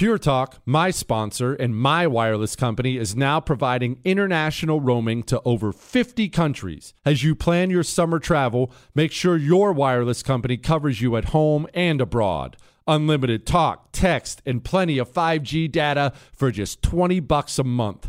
Pure Talk, my sponsor and my wireless company, is now providing international roaming to over 50 countries. As you plan your summer travel, make sure your wireless company covers you at home and abroad. Unlimited talk, text, and plenty of 5G data for just 20 bucks a month.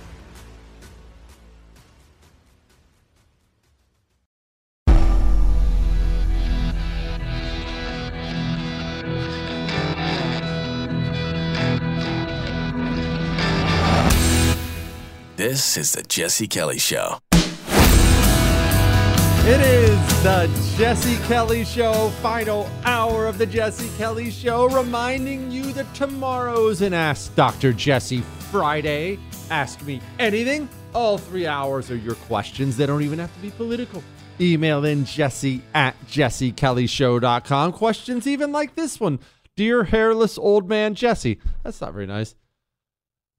This is the Jesse Kelly Show. It is the Jesse Kelly Show, final hour of the Jesse Kelly Show, reminding you that tomorrow's an Ask Dr. Jesse Friday. Ask me anything. All three hours are your questions. They don't even have to be political. Email in jesse at jessekellyshow.com. Questions even like this one Dear hairless old man Jesse. That's not very nice.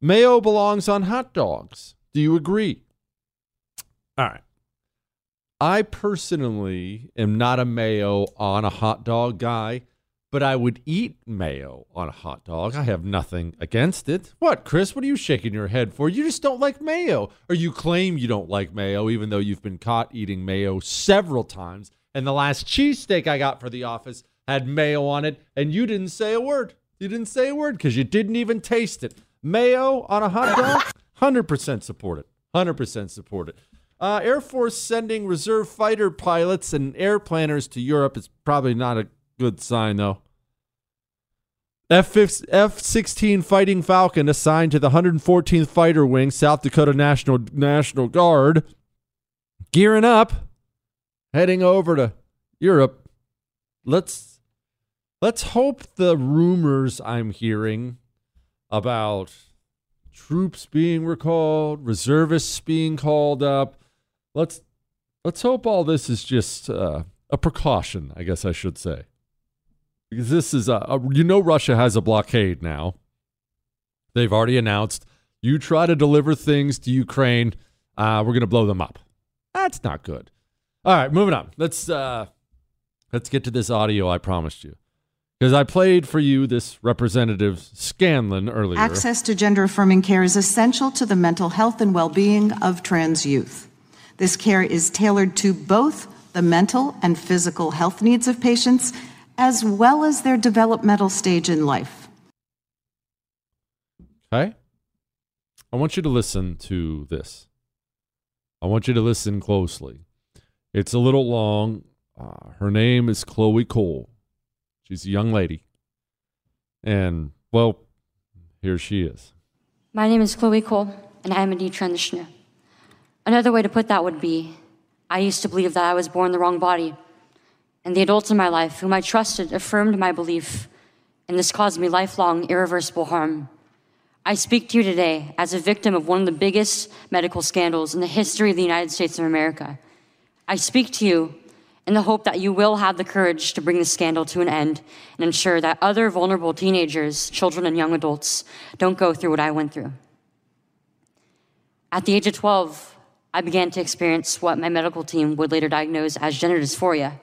Mayo belongs on hot dogs. Do you agree? All right. I personally am not a mayo on a hot dog guy, but I would eat mayo on a hot dog. I have nothing against it. What, Chris? What are you shaking your head for? You just don't like mayo, or you claim you don't like mayo, even though you've been caught eating mayo several times. And the last cheesesteak I got for the office had mayo on it, and you didn't say a word. You didn't say a word because you didn't even taste it. Mayo on a hot dog? 100% support it. 100% support it. Uh, Air Force sending reserve fighter pilots and air planners to Europe is probably not a good sign, though. F 16 Fighting Falcon assigned to the 114th Fighter Wing, South Dakota National National Guard, gearing up, heading over to Europe. Let's let's hope the rumors I'm hearing about troops being recalled, reservists being called up. Let's let's hope all this is just uh, a precaution, I guess I should say. Because this is a, a you know Russia has a blockade now. They've already announced you try to deliver things to Ukraine, uh, we're going to blow them up. That's not good. All right, moving on. Let's uh, let's get to this audio I promised you Because I played for you this Representative Scanlon earlier. Access to gender affirming care is essential to the mental health and well being of trans youth. This care is tailored to both the mental and physical health needs of patients, as well as their developmental stage in life. Okay. I want you to listen to this. I want you to listen closely. It's a little long. Uh, her name is Chloe Cole. She's a young lady. And, well, here she is. My name is Chloe Cole, and I am a detransitioner. Another way to put that would be I used to believe that I was born the wrong body, and the adults in my life whom I trusted affirmed my belief, and this caused me lifelong, irreversible harm. I speak to you today as a victim of one of the biggest medical scandals in the history of the United States of America. I speak to you in the hope that you will have the courage to bring the scandal to an end and ensure that other vulnerable teenagers, children, and young adults don't go through what I went through. At the age of 12, I began to experience what my medical team would later diagnose as gender dysphoria.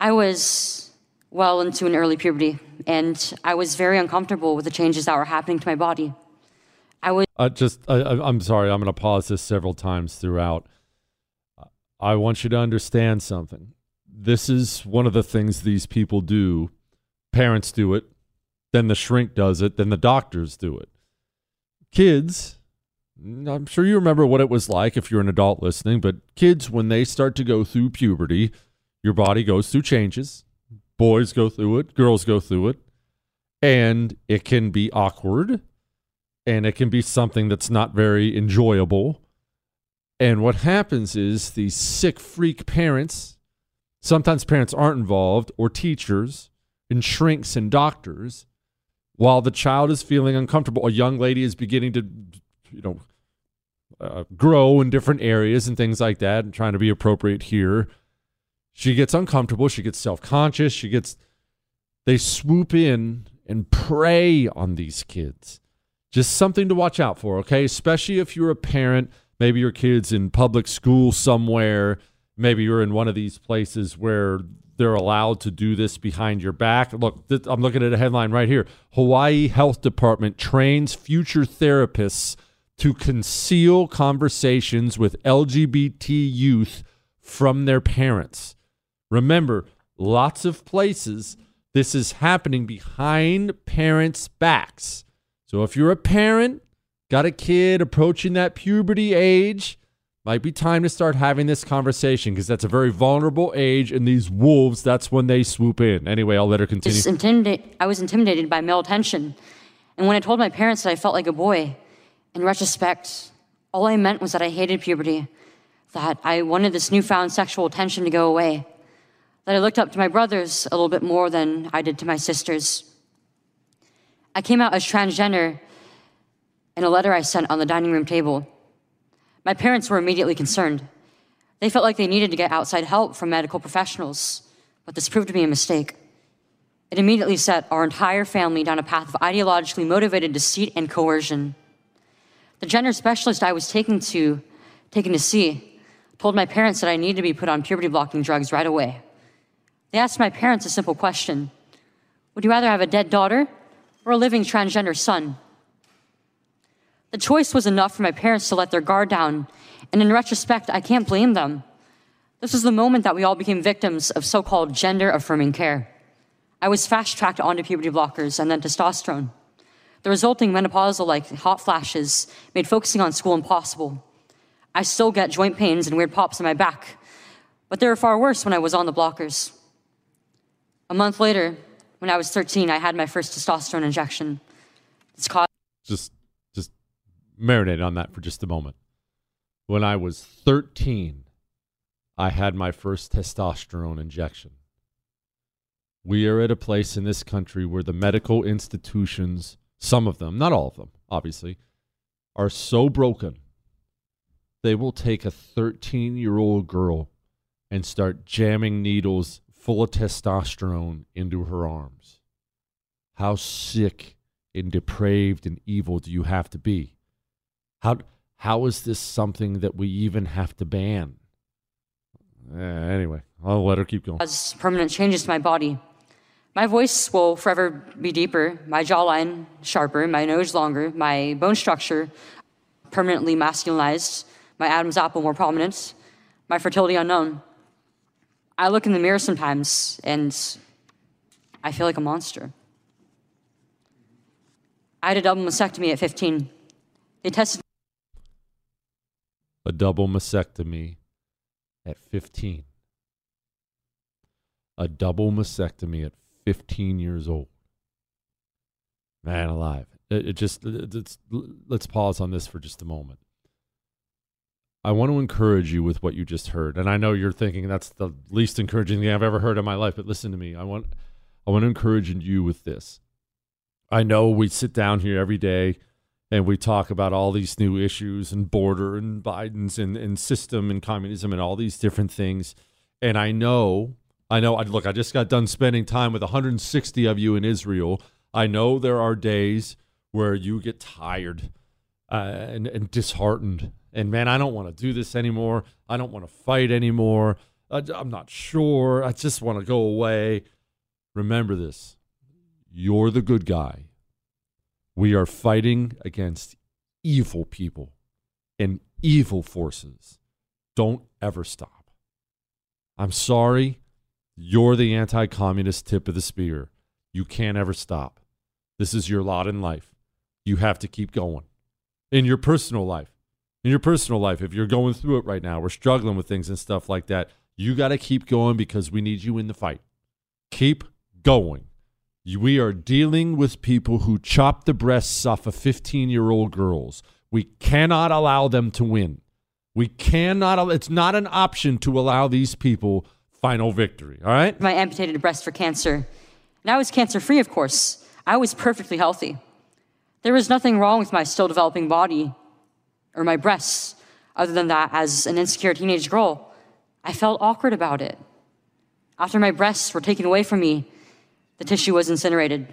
I was well into an early puberty, and I was very uncomfortable with the changes that were happening to my body. I was Uh, just, I, I'm sorry. I'm going to pause this several times throughout. I want you to understand something. This is one of the things these people do. Parents do it, then the shrink does it, then the doctors do it. Kids, I'm sure you remember what it was like if you're an adult listening, but kids, when they start to go through puberty, your body goes through changes. Boys go through it, girls go through it, and it can be awkward and it can be something that's not very enjoyable. And what happens is these sick freak parents, sometimes parents aren't involved, or teachers, and shrinks and doctors, while the child is feeling uncomfortable, a young lady is beginning to, you know, uh, grow in different areas and things like that, and trying to be appropriate here. She gets uncomfortable. She gets self conscious. She gets, they swoop in and prey on these kids just something to watch out for, okay? Especially if you're a parent, maybe your kid's in public school somewhere, maybe you're in one of these places where they're allowed to do this behind your back. Look, th- I'm looking at a headline right here. Hawaii Health Department trains future therapists to conceal conversations with LGBT youth from their parents. Remember, lots of places this is happening behind parents' backs. So if you're a parent, got a kid approaching that puberty age, might be time to start having this conversation because that's a very vulnerable age, and these wolves, that's when they swoop in. Anyway, I'll let her continue. I was intimidated by male attention, and when I told my parents that I felt like a boy, in retrospect, all I meant was that I hated puberty, that I wanted this newfound sexual attention to go away, that I looked up to my brothers a little bit more than I did to my sisters. I came out as transgender in a letter I sent on the dining room table. My parents were immediately concerned. They felt like they needed to get outside help from medical professionals, but this proved to be a mistake. It immediately set our entire family down a path of ideologically motivated deceit and coercion. The gender specialist I was taken to, taken to see, told my parents that I needed to be put on puberty blocking drugs right away. They asked my parents a simple question Would you rather have a dead daughter or a living transgender son? The choice was enough for my parents to let their guard down, and in retrospect, I can't blame them. This was the moment that we all became victims of so called gender affirming care. I was fast tracked onto puberty blockers and then testosterone. The resulting menopausal like hot flashes made focusing on school impossible. I still get joint pains and weird pops in my back, but they were far worse when I was on the blockers. A month later, when I was 13, I had my first testosterone injection. It's caused just marinate on that for just a moment. When I was 13, I had my first testosterone injection. We are at a place in this country where the medical institutions, some of them, not all of them, obviously, are so broken. They will take a 13 year old girl and start jamming needles full of testosterone into her arms. How sick and depraved and evil do you have to be? How how is this something that we even have to ban? Eh, anyway, I'll let her keep going. caused permanent changes to my body. My voice will forever be deeper, my jawline sharper, my nose longer, my bone structure permanently masculinized, my Adam's apple more prominent, my fertility unknown. I look in the mirror sometimes and I feel like a monster. I had a double mastectomy at 15. They tested A double mastectomy at 15. A double mastectomy at 15 years old. Man alive. It, it just, it- it's, let's pause on this for just a moment. I want to encourage you with what you just heard. And I know you're thinking that's the least encouraging thing I've ever heard in my life, but listen to me. I want I want to encourage you with this. I know we sit down here every day and we talk about all these new issues and border and Biden's and, and system and communism and all these different things. And I know, I know, I, look, I just got done spending time with 160 of you in Israel. I know there are days where you get tired uh, and, and disheartened. And man, I don't want to do this anymore. I don't want to fight anymore. I, I'm not sure. I just want to go away. Remember this you're the good guy. We are fighting against evil people and evil forces. Don't ever stop. I'm sorry. You're the anti communist tip of the spear. You can't ever stop. This is your lot in life. You have to keep going. In your personal life, in your personal life, if you're going through it right now, we're struggling with things and stuff like that, you got to keep going because we need you in the fight. Keep going. We are dealing with people who chop the breasts off of 15 year old girls. We cannot allow them to win. We cannot, it's not an option to allow these people final victory. All right? my amputated breast for cancer. And I was cancer free, of course. I was perfectly healthy. There was nothing wrong with my still developing body or my breasts, other than that, as an insecure teenage girl, I felt awkward about it. After my breasts were taken away from me, the tissue was incinerated.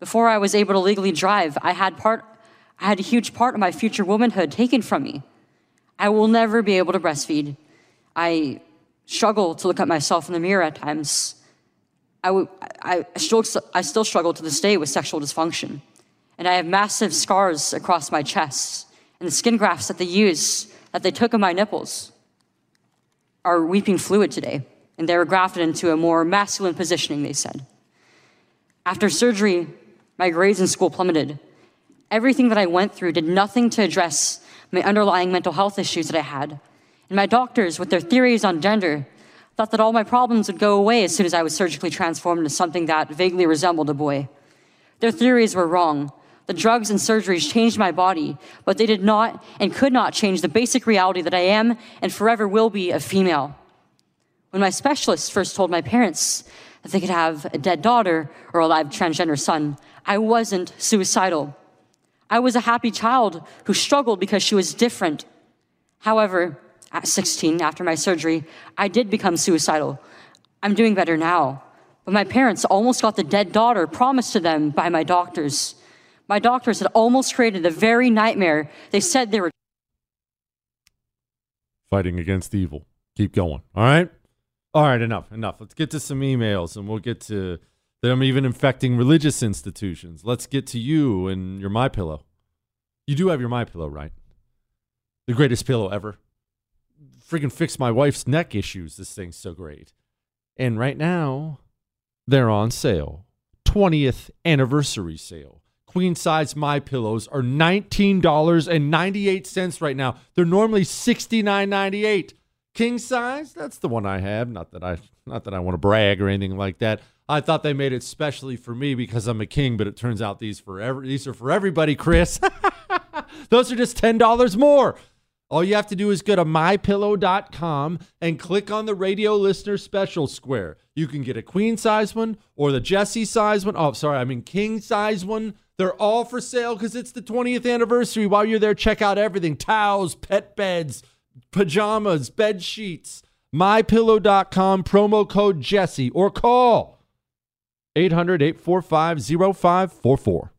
Before I was able to legally drive, I had part I had a huge part of my future womanhood taken from me. I will never be able to breastfeed. I struggle to look at myself in the mirror at times. I, w- I, still, I still struggle to this day with sexual dysfunction. And I have massive scars across my chest. And the skin grafts that they use, that they took of my nipples, are weeping fluid today. And they were grafted into a more masculine positioning, they said. After surgery, my grades in school plummeted. Everything that I went through did nothing to address my underlying mental health issues that I had. And my doctors, with their theories on gender, thought that all my problems would go away as soon as I was surgically transformed into something that vaguely resembled a boy. Their theories were wrong. The drugs and surgeries changed my body, but they did not and could not change the basic reality that I am and forever will be a female. When my specialist first told my parents that they could have a dead daughter or a live transgender son, I wasn't suicidal. I was a happy child who struggled because she was different. However, at 16, after my surgery, I did become suicidal. I'm doing better now. But my parents almost got the dead daughter promised to them by my doctors. My doctors had almost created the very nightmare they said they were Fighting against evil. Keep going. All right? All right, enough, enough. Let's get to some emails and we'll get to them even infecting religious institutions. Let's get to you and your My Pillow. You do have your My Pillow, right? The greatest pillow ever. Freaking fix my wife's neck issues. This thing's so great. And right now, they're on sale. 20th anniversary sale. Queen size My Pillows are $19.98 right now. They're normally $69.98. King size, that's the one I have. Not that I not that I want to brag or anything like that. I thought they made it specially for me because I'm a king, but it turns out these for every, these are for everybody, Chris. Those are just $10 more. All you have to do is go to mypillow.com and click on the radio listener special square. You can get a queen size one or the Jesse size one. Oh, sorry, I mean king size one. They're all for sale because it's the 20th anniversary. While you're there, check out everything towels, pet beds, pajamas, bed sheets. MyPillow.com, promo code Jesse, or call 800 845 0544.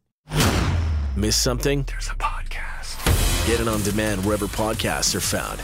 Miss something? There's a podcast. Get it on demand wherever podcasts are found.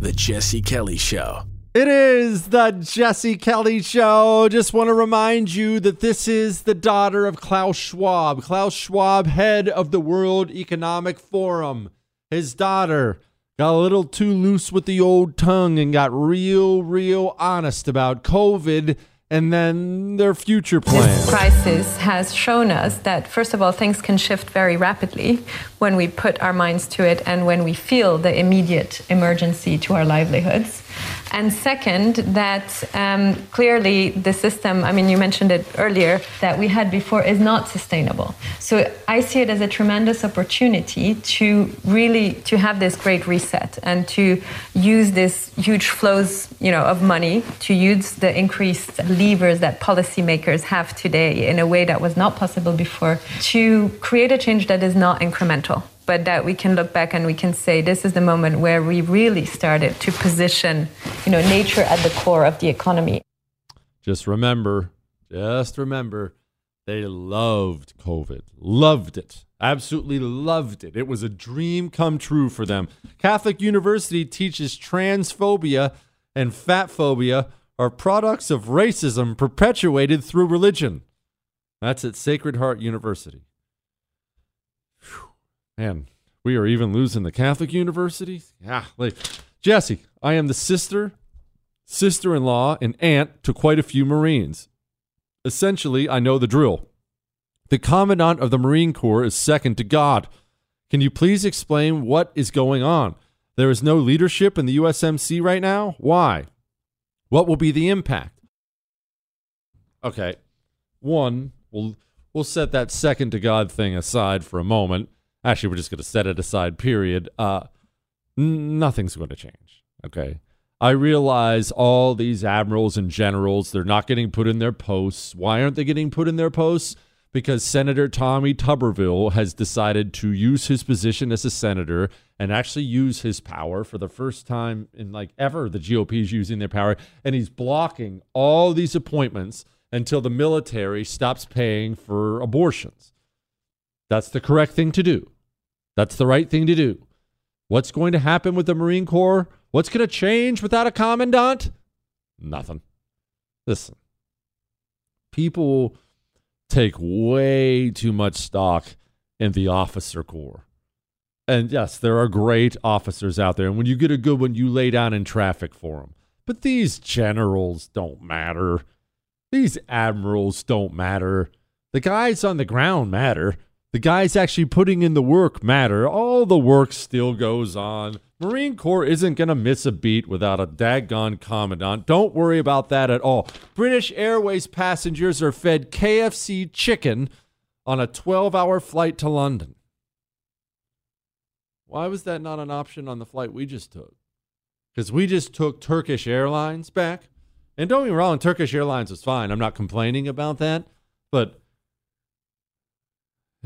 The Jesse Kelly Show. It is the Jesse Kelly Show. Just want to remind you that this is the daughter of Klaus Schwab. Klaus Schwab, head of the World Economic Forum. His daughter got a little too loose with the old tongue and got real, real honest about COVID and then their future plans. This crisis has shown us that, first of all, things can shift very rapidly when we put our minds to it and when we feel the immediate emergency to our livelihoods. And second, that um, clearly the system, I mean, you mentioned it earlier, that we had before is not sustainable. So I see it as a tremendous opportunity to really to have this great reset and to use this huge flows, you know, of money to use the increased levers that policymakers have today in a way that was not possible before to create a change that is not incremental but that we can look back and we can say this is the moment where we really started to position you know nature at the core of the economy. Just remember just remember they loved covid loved it absolutely loved it. It was a dream come true for them. Catholic university teaches transphobia and fat phobia are products of racism perpetuated through religion. That's at sacred heart university Man, we are even losing the Catholic University. Yeah, like Jesse, I am the sister, sister-in-law, and aunt to quite a few Marines. Essentially, I know the drill. The commandant of the Marine Corps is second to God. Can you please explain what is going on? There is no leadership in the USMC right now. Why? What will be the impact? Okay. One, we'll we'll set that second to God thing aside for a moment actually we're just going to set it aside period. Uh n- nothing's going to change okay? I realize all these admirals and generals they're not getting put in their posts. Why aren't they getting put in their posts? Because senator tommy tuberville has decided to use his position as a senator and actually use his power for the first time in like ever. The gop is using their power and he's blocking all these appointments until the military stops paying for abortions. That's the correct thing to do that's the right thing to do. What's going to happen with the Marine Corps? What's going to change without a commandant? Nothing. Listen, people take way too much stock in the officer corps. And yes, there are great officers out there. And when you get a good one, you lay down in traffic for them. But these generals don't matter. These admirals don't matter. The guys on the ground matter. The guys actually putting in the work matter. All the work still goes on. Marine Corps isn't going to miss a beat without a daggone commandant. Don't worry about that at all. British Airways passengers are fed KFC chicken on a 12 hour flight to London. Why was that not an option on the flight we just took? Because we just took Turkish Airlines back. And don't me wrong, Turkish Airlines was fine. I'm not complaining about that. But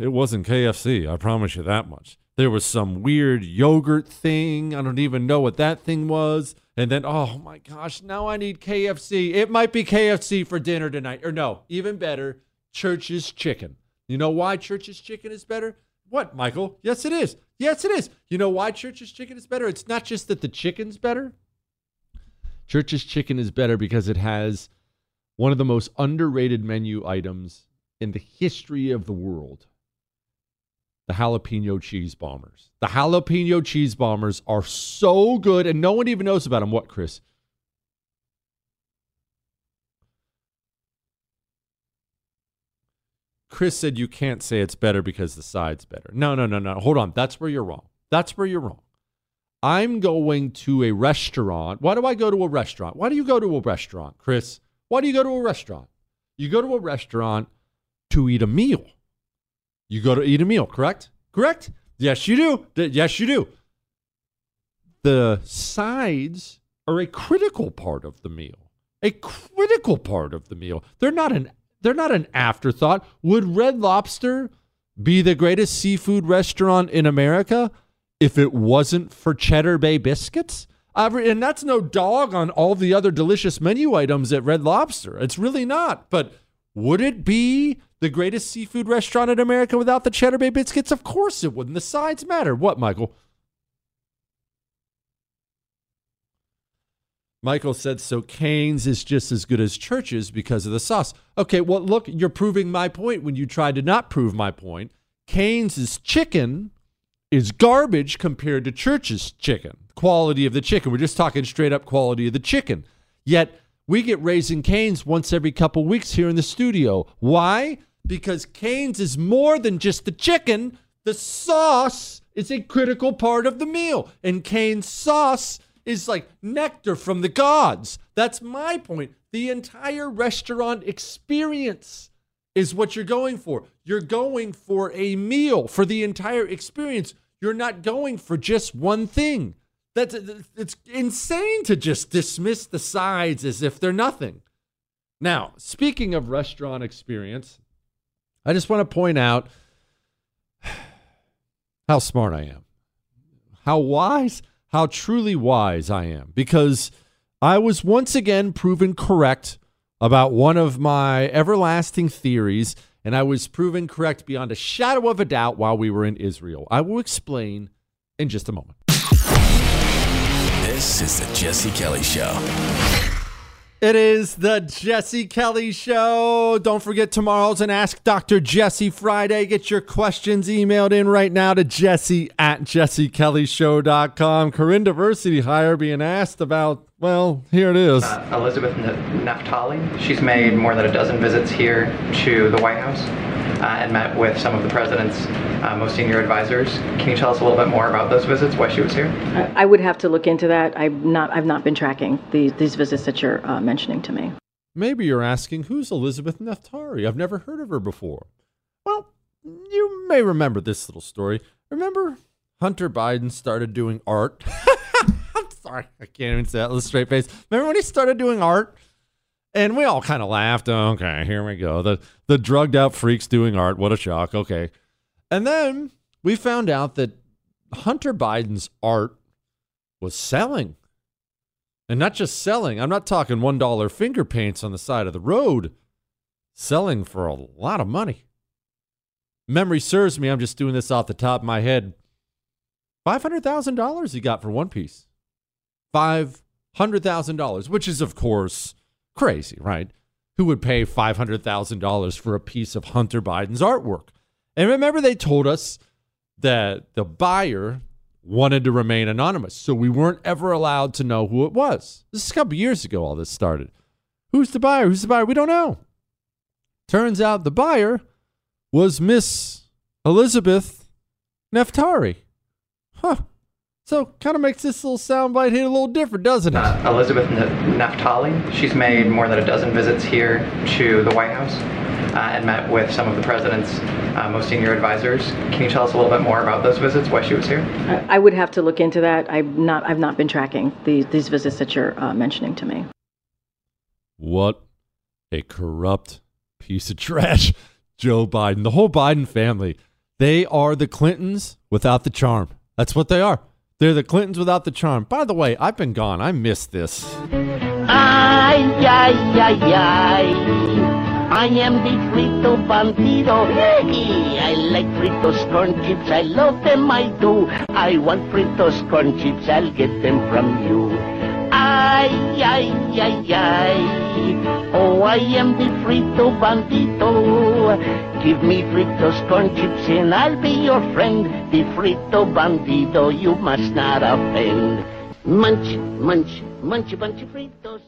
it wasn't KFC, I promise you that much. There was some weird yogurt thing. I don't even know what that thing was. And then, oh my gosh, now I need KFC. It might be KFC for dinner tonight. Or no, even better, Church's Chicken. You know why Church's Chicken is better? What, Michael? Yes, it is. Yes, it is. You know why Church's Chicken is better? It's not just that the chicken's better. Church's Chicken is better because it has one of the most underrated menu items in the history of the world the jalapeno cheese bombers. The jalapeno cheese bombers are so good, and no one even knows about them. What, Chris? Chris said you can't say it's better because the side's better. No, no, no, no. Hold on. That's where you're wrong. That's where you're wrong. I'm going to a restaurant. Why do I go to a restaurant? Why do you go to a restaurant, Chris? Why do you go to a restaurant? You go to a restaurant to eat a meal. You go to eat a meal, correct? Correct? Yes, you do. Yes, you do. The sides are a critical part of the meal. A critical part of the meal. They're not an they're not an afterthought. Would Red Lobster be the greatest seafood restaurant in America if it wasn't for Cheddar Bay biscuits? And that's no dog on all the other delicious menu items at Red Lobster. It's really not. But would it be the greatest seafood restaurant in America without the Cheddar Bay biscuits? Of course it wouldn't. The sides matter. What, Michael? Michael said, so Canes is just as good as Church's because of the sauce. Okay, well, look, you're proving my point when you tried to not prove my point. Canes' chicken is garbage compared to church's chicken. Quality of the chicken. We're just talking straight up quality of the chicken. Yet we get raising canes once every couple weeks here in the studio. Why? Because canes is more than just the chicken. The sauce is a critical part of the meal. And cane's sauce is like nectar from the gods. That's my point. The entire restaurant experience is what you're going for. You're going for a meal for the entire experience. You're not going for just one thing. That's it's insane to just dismiss the sides as if they're nothing. Now, speaking of restaurant experience, I just want to point out how smart I am. How wise, how truly wise I am because I was once again proven correct about one of my everlasting theories and I was proven correct beyond a shadow of a doubt while we were in Israel. I will explain in just a moment. This is the Jesse Kelly Show. It is the Jesse Kelly Show. Don't forget tomorrow's an Ask Dr. Jesse Friday. Get your questions emailed in right now to jesse at jessekellyshow.com. Karine Diversity Hire being asked about, well, here it is. Uh, Elizabeth N- Naftali. She's made more than a dozen visits here to the White House uh, and met with some of the president's uh, most senior advisors. Can you tell us a little bit more about those visits, why she was here? I, I would have to look into that. I've not, I've not been tracking these, these visits that you're uh, mentioning to me. Maybe you're asking, who's Elizabeth Naftali? I've never heard of her before. Well, you may remember this little story. Remember Hunter Biden started doing art? Sorry, I can't even say that with a straight face. Remember when he started doing art? And we all kind of laughed. Okay, here we go. The the drugged out freaks doing art. What a shock. Okay. And then we found out that Hunter Biden's art was selling. And not just selling. I'm not talking $1 finger paints on the side of the road. Selling for a lot of money. Memory serves me, I'm just doing this off the top of my head. $500,000 he got for one piece. $500,000, which is, of course, crazy, right? Who would pay $500,000 for a piece of Hunter Biden's artwork? And remember, they told us that the buyer wanted to remain anonymous. So we weren't ever allowed to know who it was. This is a couple years ago, all this started. Who's the buyer? Who's the buyer? We don't know. Turns out the buyer was Miss Elizabeth Naftali. Huh. So kind of makes this little soundbite hit a little different, doesn't it? Uh, Elizabeth N- Naftali. She's made more than a dozen visits here to the White House uh, and met with some of the president's uh, most senior advisors. Can you tell us a little bit more about those visits, why she was here? I, I would have to look into that. I've not, I've not been tracking these, these visits that you're uh, mentioning to me. What a corrupt piece of trash. Joe Biden, the whole Biden family, they are the Clintons without the charm. That's what they are. They're the Clintons without the charm. By the way, I've been gone. I missed this. Ay, ay, ay, ay. I am the frito bandito. Hey, I like fritos corn chips. I love them, I do. I want fritos corn chips. I'll get them from you. Ay, ay, ay, ay. Oh, I am the frito bandito. Give me fritos corn chips and I'll be your friend. The frito bandito, you must not offend. Munch, munch, munch bunch of fritos.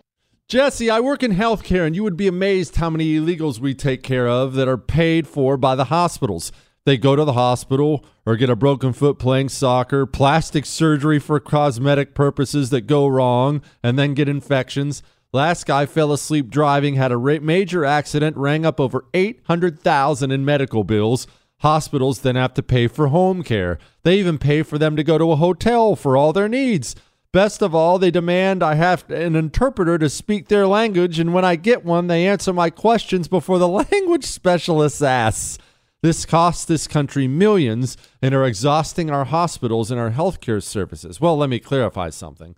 Jesse, I work in healthcare, and you would be amazed how many illegals we take care of that are paid for by the hospitals. They go to the hospital or get a broken foot playing soccer, plastic surgery for cosmetic purposes that go wrong, and then get infections. Last guy fell asleep driving, had a major accident, rang up over 800,000 in medical bills. Hospitals then have to pay for home care. They even pay for them to go to a hotel for all their needs. Best of all, they demand I have an interpreter to speak their language, and when I get one, they answer my questions before the language specialist asks. This costs this country millions and are exhausting our hospitals and our healthcare services. Well, let me clarify something.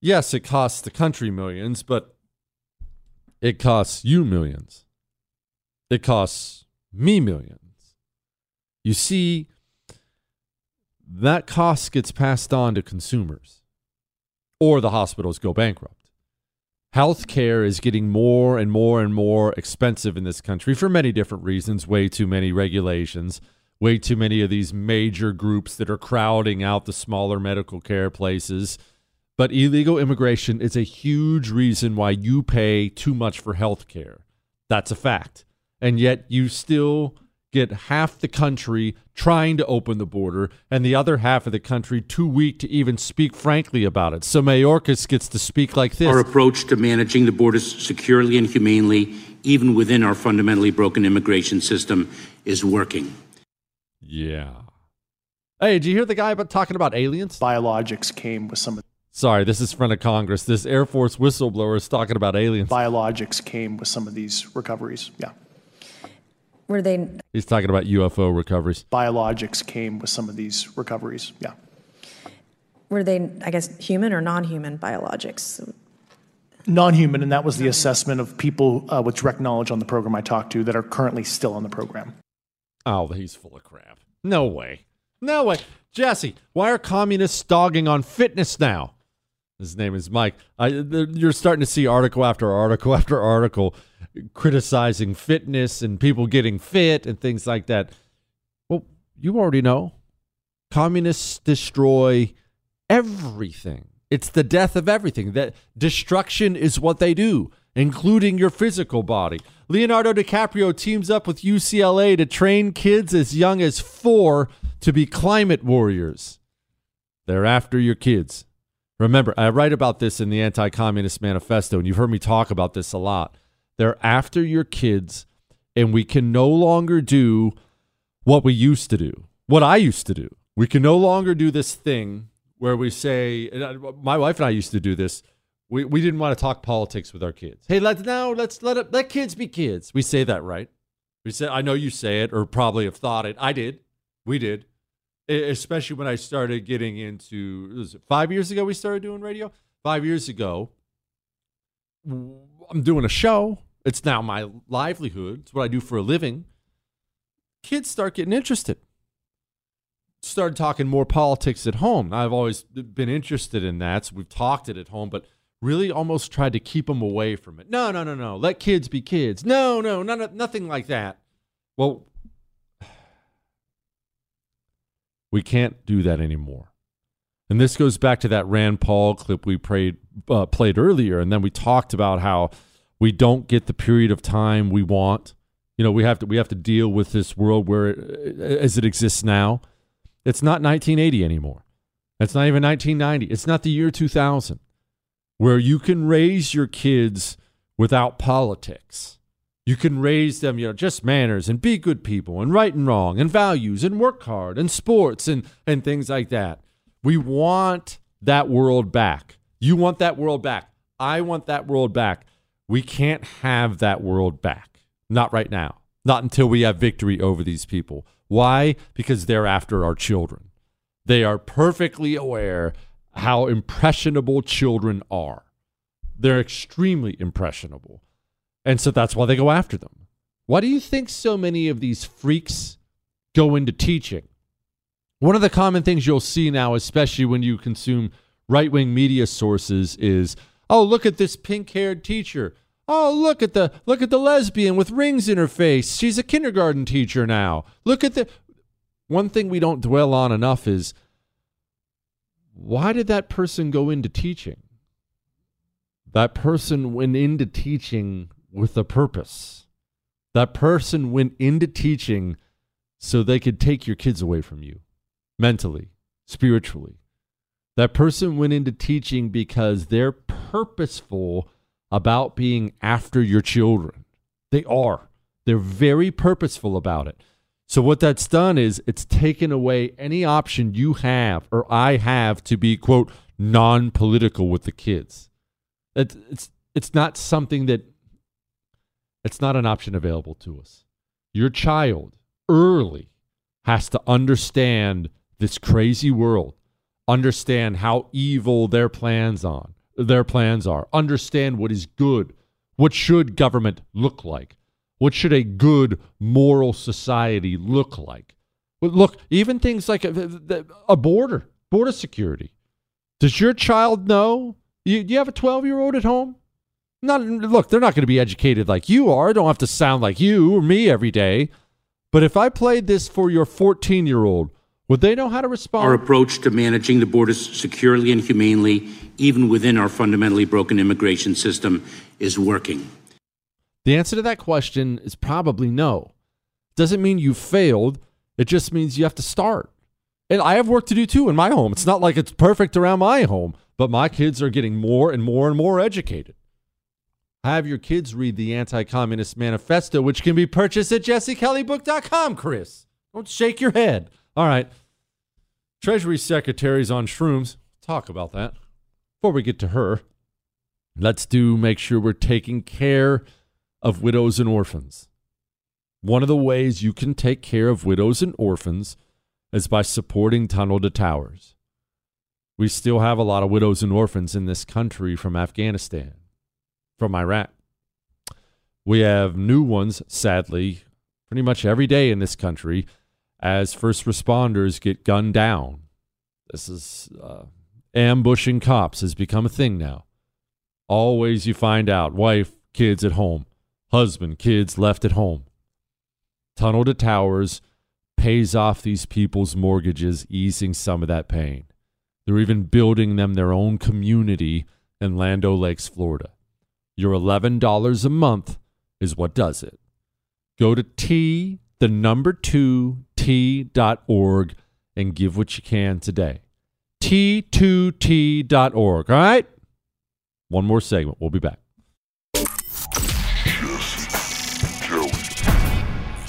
Yes, it costs the country millions, but it costs you millions. It costs me millions. You see, that cost gets passed on to consumers. or the hospitals go bankrupt. Healthcare is getting more and more and more expensive in this country for many different reasons. Way too many regulations, way too many of these major groups that are crowding out the smaller medical care places. But illegal immigration is a huge reason why you pay too much for healthcare. That's a fact. And yet you still get half the country trying to open the border and the other half of the country too weak to even speak frankly about it. So Mayorkas gets to speak like this. Our approach to managing the borders securely and humanely, even within our fundamentally broken immigration system, is working. Yeah. Hey, did you hear the guy about talking about aliens? Biologics came with some of Sorry, this is front of Congress. This Air Force whistleblower is talking about aliens. biologics came with some of these recoveries. Yeah. Were they He's talking about UFO recoveries. Biologics came with some of these recoveries. Yeah. were they I guess human or non-human biologics? Non-human, and that was the assessment of people uh, with direct knowledge on the program I talked to that are currently still on the program. Oh, he's full of crap. No way. No way. Jesse, why are communists dogging on fitness now? His name is Mike. I, th- you're starting to see article after article after article criticizing fitness and people getting fit and things like that. Well, you already know. Communists destroy everything. It's the death of everything. That destruction is what they do, including your physical body. Leonardo DiCaprio teams up with UCLA to train kids as young as 4 to be climate warriors. They're after your kids. Remember, I write about this in the Anti Communist Manifesto, and you've heard me talk about this a lot. They're after your kids, and we can no longer do what we used to do, what I used to do. We can no longer do this thing where we say, my wife and I used to do this. We, we didn't want to talk politics with our kids. Hey, let's now let's let it, let kids be kids. We say that right. We say I know you say it or probably have thought it. I did. We did. Especially when I started getting into was it five years ago we started doing radio. Five years ago, I'm doing a show. It's now my livelihood. It's what I do for a living. Kids start getting interested. Started talking more politics at home. I've always been interested in that. So we've talked it at home, but really almost tried to keep them away from it. No, no, no, no. Let kids be kids. No, no, none, nothing like that. Well, we can't do that anymore. And this goes back to that Rand Paul clip we played, uh, played earlier. And then we talked about how we don't get the period of time we want. You know, we have to we have to deal with this world where it, as it exists now. It's not 1980 anymore. It's not even 1990. It's not the year 2000 where you can raise your kids without politics. You can raise them, you know, just manners and be good people and right and wrong and values and work hard and sports and, and things like that. We want that world back. You want that world back. I want that world back. We can't have that world back. Not right now. Not until we have victory over these people. Why? Because they're after our children. They are perfectly aware how impressionable children are. They're extremely impressionable. And so that's why they go after them. Why do you think so many of these freaks go into teaching? One of the common things you'll see now, especially when you consume right wing media sources, is oh, look at this pink haired teacher. Oh, look at the look at the lesbian with rings in her face. She's a kindergarten teacher now. Look at the one thing we don't dwell on enough is why did that person go into teaching? That person went into teaching with a purpose. That person went into teaching so they could take your kids away from you mentally, spiritually. That person went into teaching because they're purposeful about being after your children. They are. They're very purposeful about it. So, what that's done is it's taken away any option you have or I have to be, quote, non political with the kids. It's, it's, it's not something that, it's not an option available to us. Your child early has to understand this crazy world, understand how evil their plans on their plans are, understand what is good, what should government look like, what should a good moral society look like. Look, even things like a, a border, border security. Does your child know? You, you have a 12 year old at home? Not look, they're not going to be educated like you are. Don't have to sound like you or me every day. But if I played this for your 14 year old, would they know how to respond? Our approach to managing the borders securely and humanely, even within our fundamentally broken immigration system, is working. The answer to that question is probably no. Doesn't mean you failed. It just means you have to start. And I have work to do too in my home. It's not like it's perfect around my home, but my kids are getting more and more and more educated. Have your kids read the Anti Communist Manifesto, which can be purchased at jessekellybook.com, Chris. Don't shake your head. All right. Treasury Secretary's on shrooms. Talk about that. Before we get to her, let's do make sure we're taking care of widows and orphans. One of the ways you can take care of widows and orphans is by supporting Tunnel to Towers. We still have a lot of widows and orphans in this country from Afghanistan, from Iraq. We have new ones, sadly, pretty much every day in this country as first responders get gunned down. This is uh, ambushing cops has become a thing now. Always you find out wife, kids at home, husband, kids left at home. Tunnel to Towers pays off these people's mortgages, easing some of that pain. They're even building them their own community in Land O' Lakes, Florida. Your $11 a month is what does it. Go to T, the number two, T.org and give what you can today. T2T.org. All right? One more segment. We'll be back.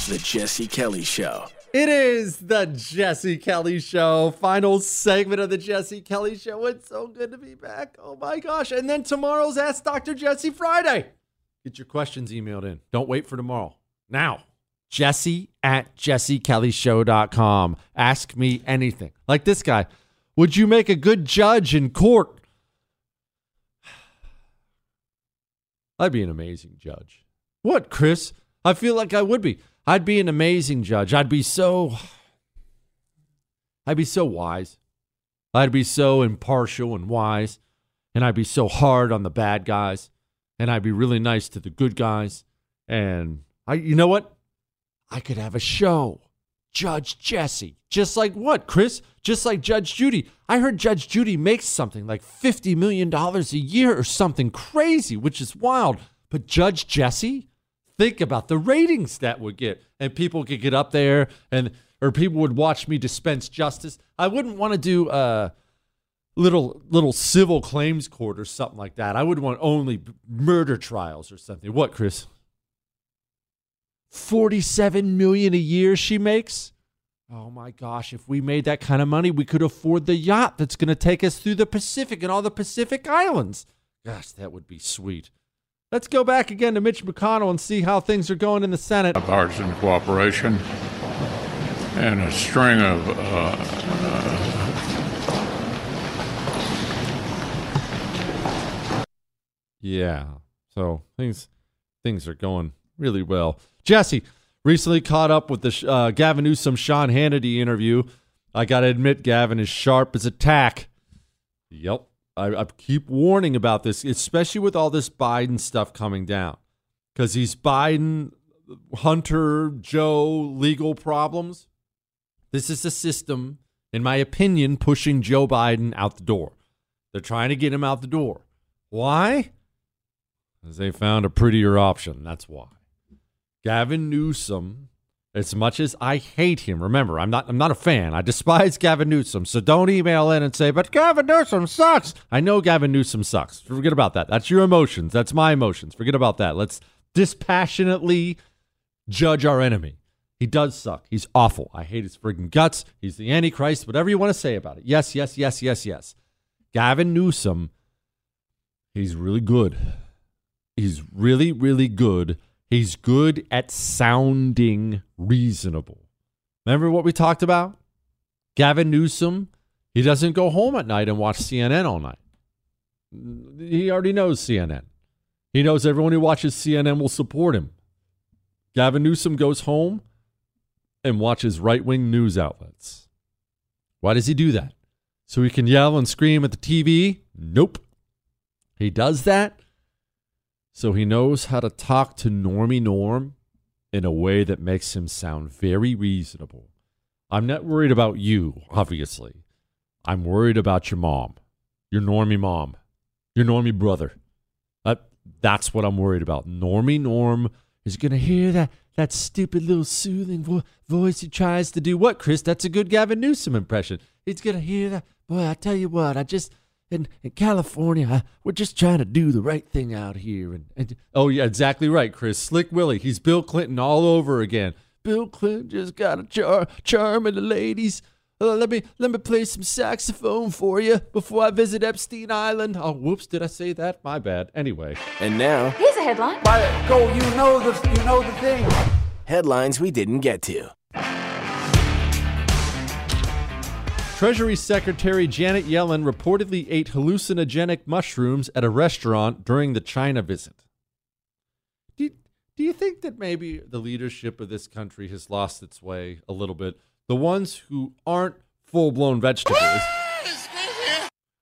The Jesse Kelly Show. It is the Jesse Kelly Show, final segment of the Jesse Kelly Show. It's so good to be back. Oh my gosh. And then tomorrow's Ask Dr. Jesse Friday. Get your questions emailed in. Don't wait for tomorrow. Now, Jesse at jessekellyshow.com. Ask me anything. Like this guy. Would you make a good judge in court? I'd be an amazing judge. What, Chris? I feel like I would be. I'd be an amazing judge. I'd be so I'd be so wise. I'd be so impartial and wise, and I'd be so hard on the bad guys, and I'd be really nice to the good guys. And I you know what? I could have a show. Judge Jesse. Just like what, Chris? Just like Judge Judy. I heard Judge Judy makes something like $50 million a year or something crazy, which is wild. But Judge Jesse? think about the ratings that would get and people could get up there and or people would watch me dispense justice i wouldn't want to do a little little civil claims court or something like that i would want only murder trials or something what chris 47 million a year she makes oh my gosh if we made that kind of money we could afford the yacht that's going to take us through the pacific and all the pacific islands gosh that would be sweet Let's go back again to Mitch McConnell and see how things are going in the Senate. Bipartisan cooperation and a string of uh, uh, yeah. So things things are going really well. Jesse recently caught up with the uh, Gavin Newsom Sean Hannity interview. I got to admit, Gavin is sharp as a tack. Yep. I, I keep warning about this, especially with all this Biden stuff coming down, because he's Biden, Hunter, Joe legal problems. This is a system, in my opinion, pushing Joe Biden out the door. They're trying to get him out the door. Why? Because they found a prettier option. That's why. Gavin Newsom as much as I hate him, remember, I'm not I'm not a fan. I despise Gavin Newsom. So don't email in and say, "But Gavin Newsom sucks." I know Gavin Newsom sucks. Forget about that. That's your emotions. That's my emotions. Forget about that. Let's dispassionately judge our enemy. He does suck. He's awful. I hate his friggin' guts. He's the Antichrist. Whatever you want to say about it. Yes, yes, yes, yes, yes. Gavin Newsom, he's really good. He's really, really good He's good at sounding reasonable. Remember what we talked about? Gavin Newsom, he doesn't go home at night and watch CNN all night. He already knows CNN. He knows everyone who watches CNN will support him. Gavin Newsom goes home and watches right wing news outlets. Why does he do that? so he can yell and scream at the TV? Nope. He does that so he knows how to talk to Normie Norm in a way that makes him sound very reasonable. I'm not worried about you, obviously. I'm worried about your mom, your Normie mom, your Normie brother. That, that's what I'm worried about. Normie Norm is going to hear that, that stupid little soothing vo- voice he tries to do. What, Chris? That's a good Gavin Newsom impression. He's going to hear that. Boy, I tell you what, I just, in, in California, I, we're just trying to do the right thing out here. And, and Oh, yeah, exactly right, Chris. Slick Willy. He's Bill Clinton all over again. Bill Clinton just got a char- charm of the ladies. Uh, let me let me play some saxophone for you before I visit Epstein Island. Oh, whoops! Did I say that? My bad. Anyway. And now, Here's a headline. go. You know the you know the thing. Headlines we didn't get to. Treasury Secretary Janet Yellen reportedly ate hallucinogenic mushrooms at a restaurant during the China visit. Do you, do you think that maybe the leadership of this country has lost its way a little bit? The ones who aren't full blown vegetables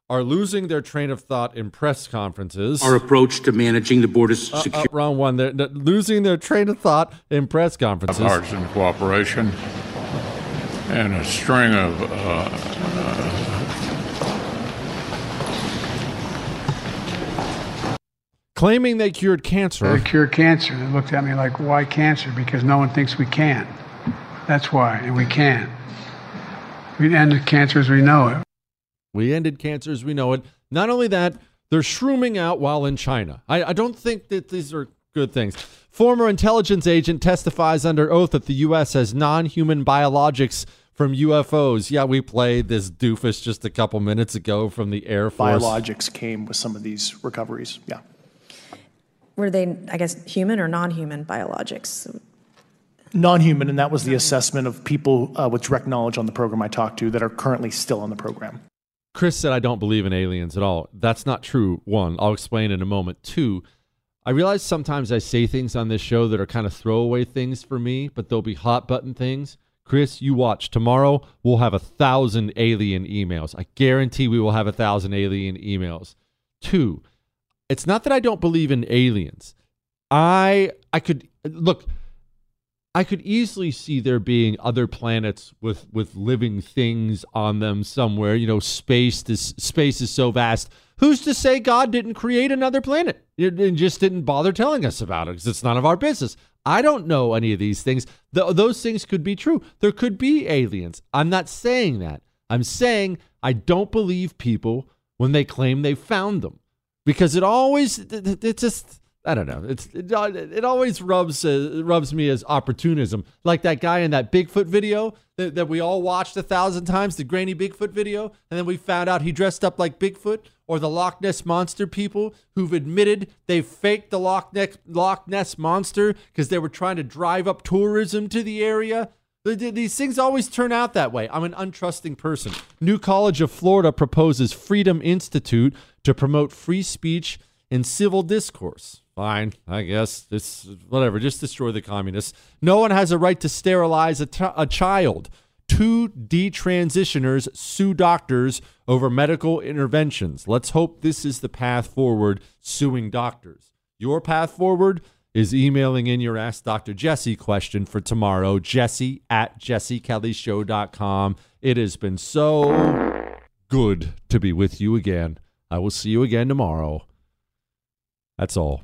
are losing their train of thought in press conferences. Our approach to managing the border's Uh, uh, security. wrong one. They're, they're losing their train of thought in press conferences. Bipartisan cooperation and a string of uh, Claiming they cured cancer. They cure cancer. They looked at me like, why cancer? Because no one thinks we can. That's why, and we can. We ended cancer as we know it. We ended cancer as we know it. Not only that, they're shrooming out while in China. I, I don't think that these are good things. Former intelligence agent testifies under oath that the U.S. has non human biologics from UFOs. Yeah, we played this doofus just a couple minutes ago from the Air Force. Biologics came with some of these recoveries. Yeah. Were they, I guess, human or non human biologics? Non-human, and that was the assessment of people uh, with direct knowledge on the program I talked to that are currently still on the program. Chris said, I don't believe in aliens at all. That's not true. One, I'll explain in a moment. Two, I realize sometimes I say things on this show that are kind of throwaway things for me, but they'll be hot button things. Chris, you watch. Tomorrow we'll have a thousand alien emails. I guarantee we will have a thousand alien emails. Two, it's not that I don't believe in aliens. I I could look. I could easily see there being other planets with with living things on them somewhere. You know, space this space is so vast. Who's to say God didn't create another planet and just didn't bother telling us about it because it's none of our business? I don't know any of these things. Th- those things could be true. There could be aliens. I'm not saying that. I'm saying I don't believe people when they claim they found them because it always it, it- just I don't know. It's it, it always rubs uh, rubs me as opportunism, like that guy in that Bigfoot video that, that we all watched a thousand times, the grainy Bigfoot video, and then we found out he dressed up like Bigfoot, or the Loch Ness monster people who've admitted they faked the Loch Ness Loch Ness monster because they were trying to drive up tourism to the area. Th- th- These things always turn out that way. I'm an untrusting person. New College of Florida proposes Freedom Institute to promote free speech and civil discourse. Fine, I guess. This whatever. Just destroy the communists. No one has a right to sterilize a, t- a child. Two detransitioners sue doctors over medical interventions. Let's hope this is the path forward. Suing doctors. Your path forward is emailing in your Ask Dr. Jesse question for tomorrow. Jesse at jessekellyshow.com. It has been so good to be with you again. I will see you again tomorrow. That's all.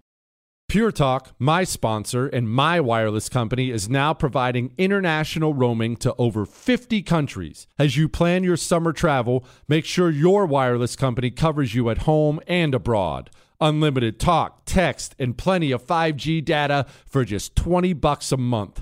Pure Talk, my sponsor and my wireless company, is now providing international roaming to over 50 countries. As you plan your summer travel, make sure your wireless company covers you at home and abroad. Unlimited talk, text, and plenty of 5G data for just 20 bucks a month.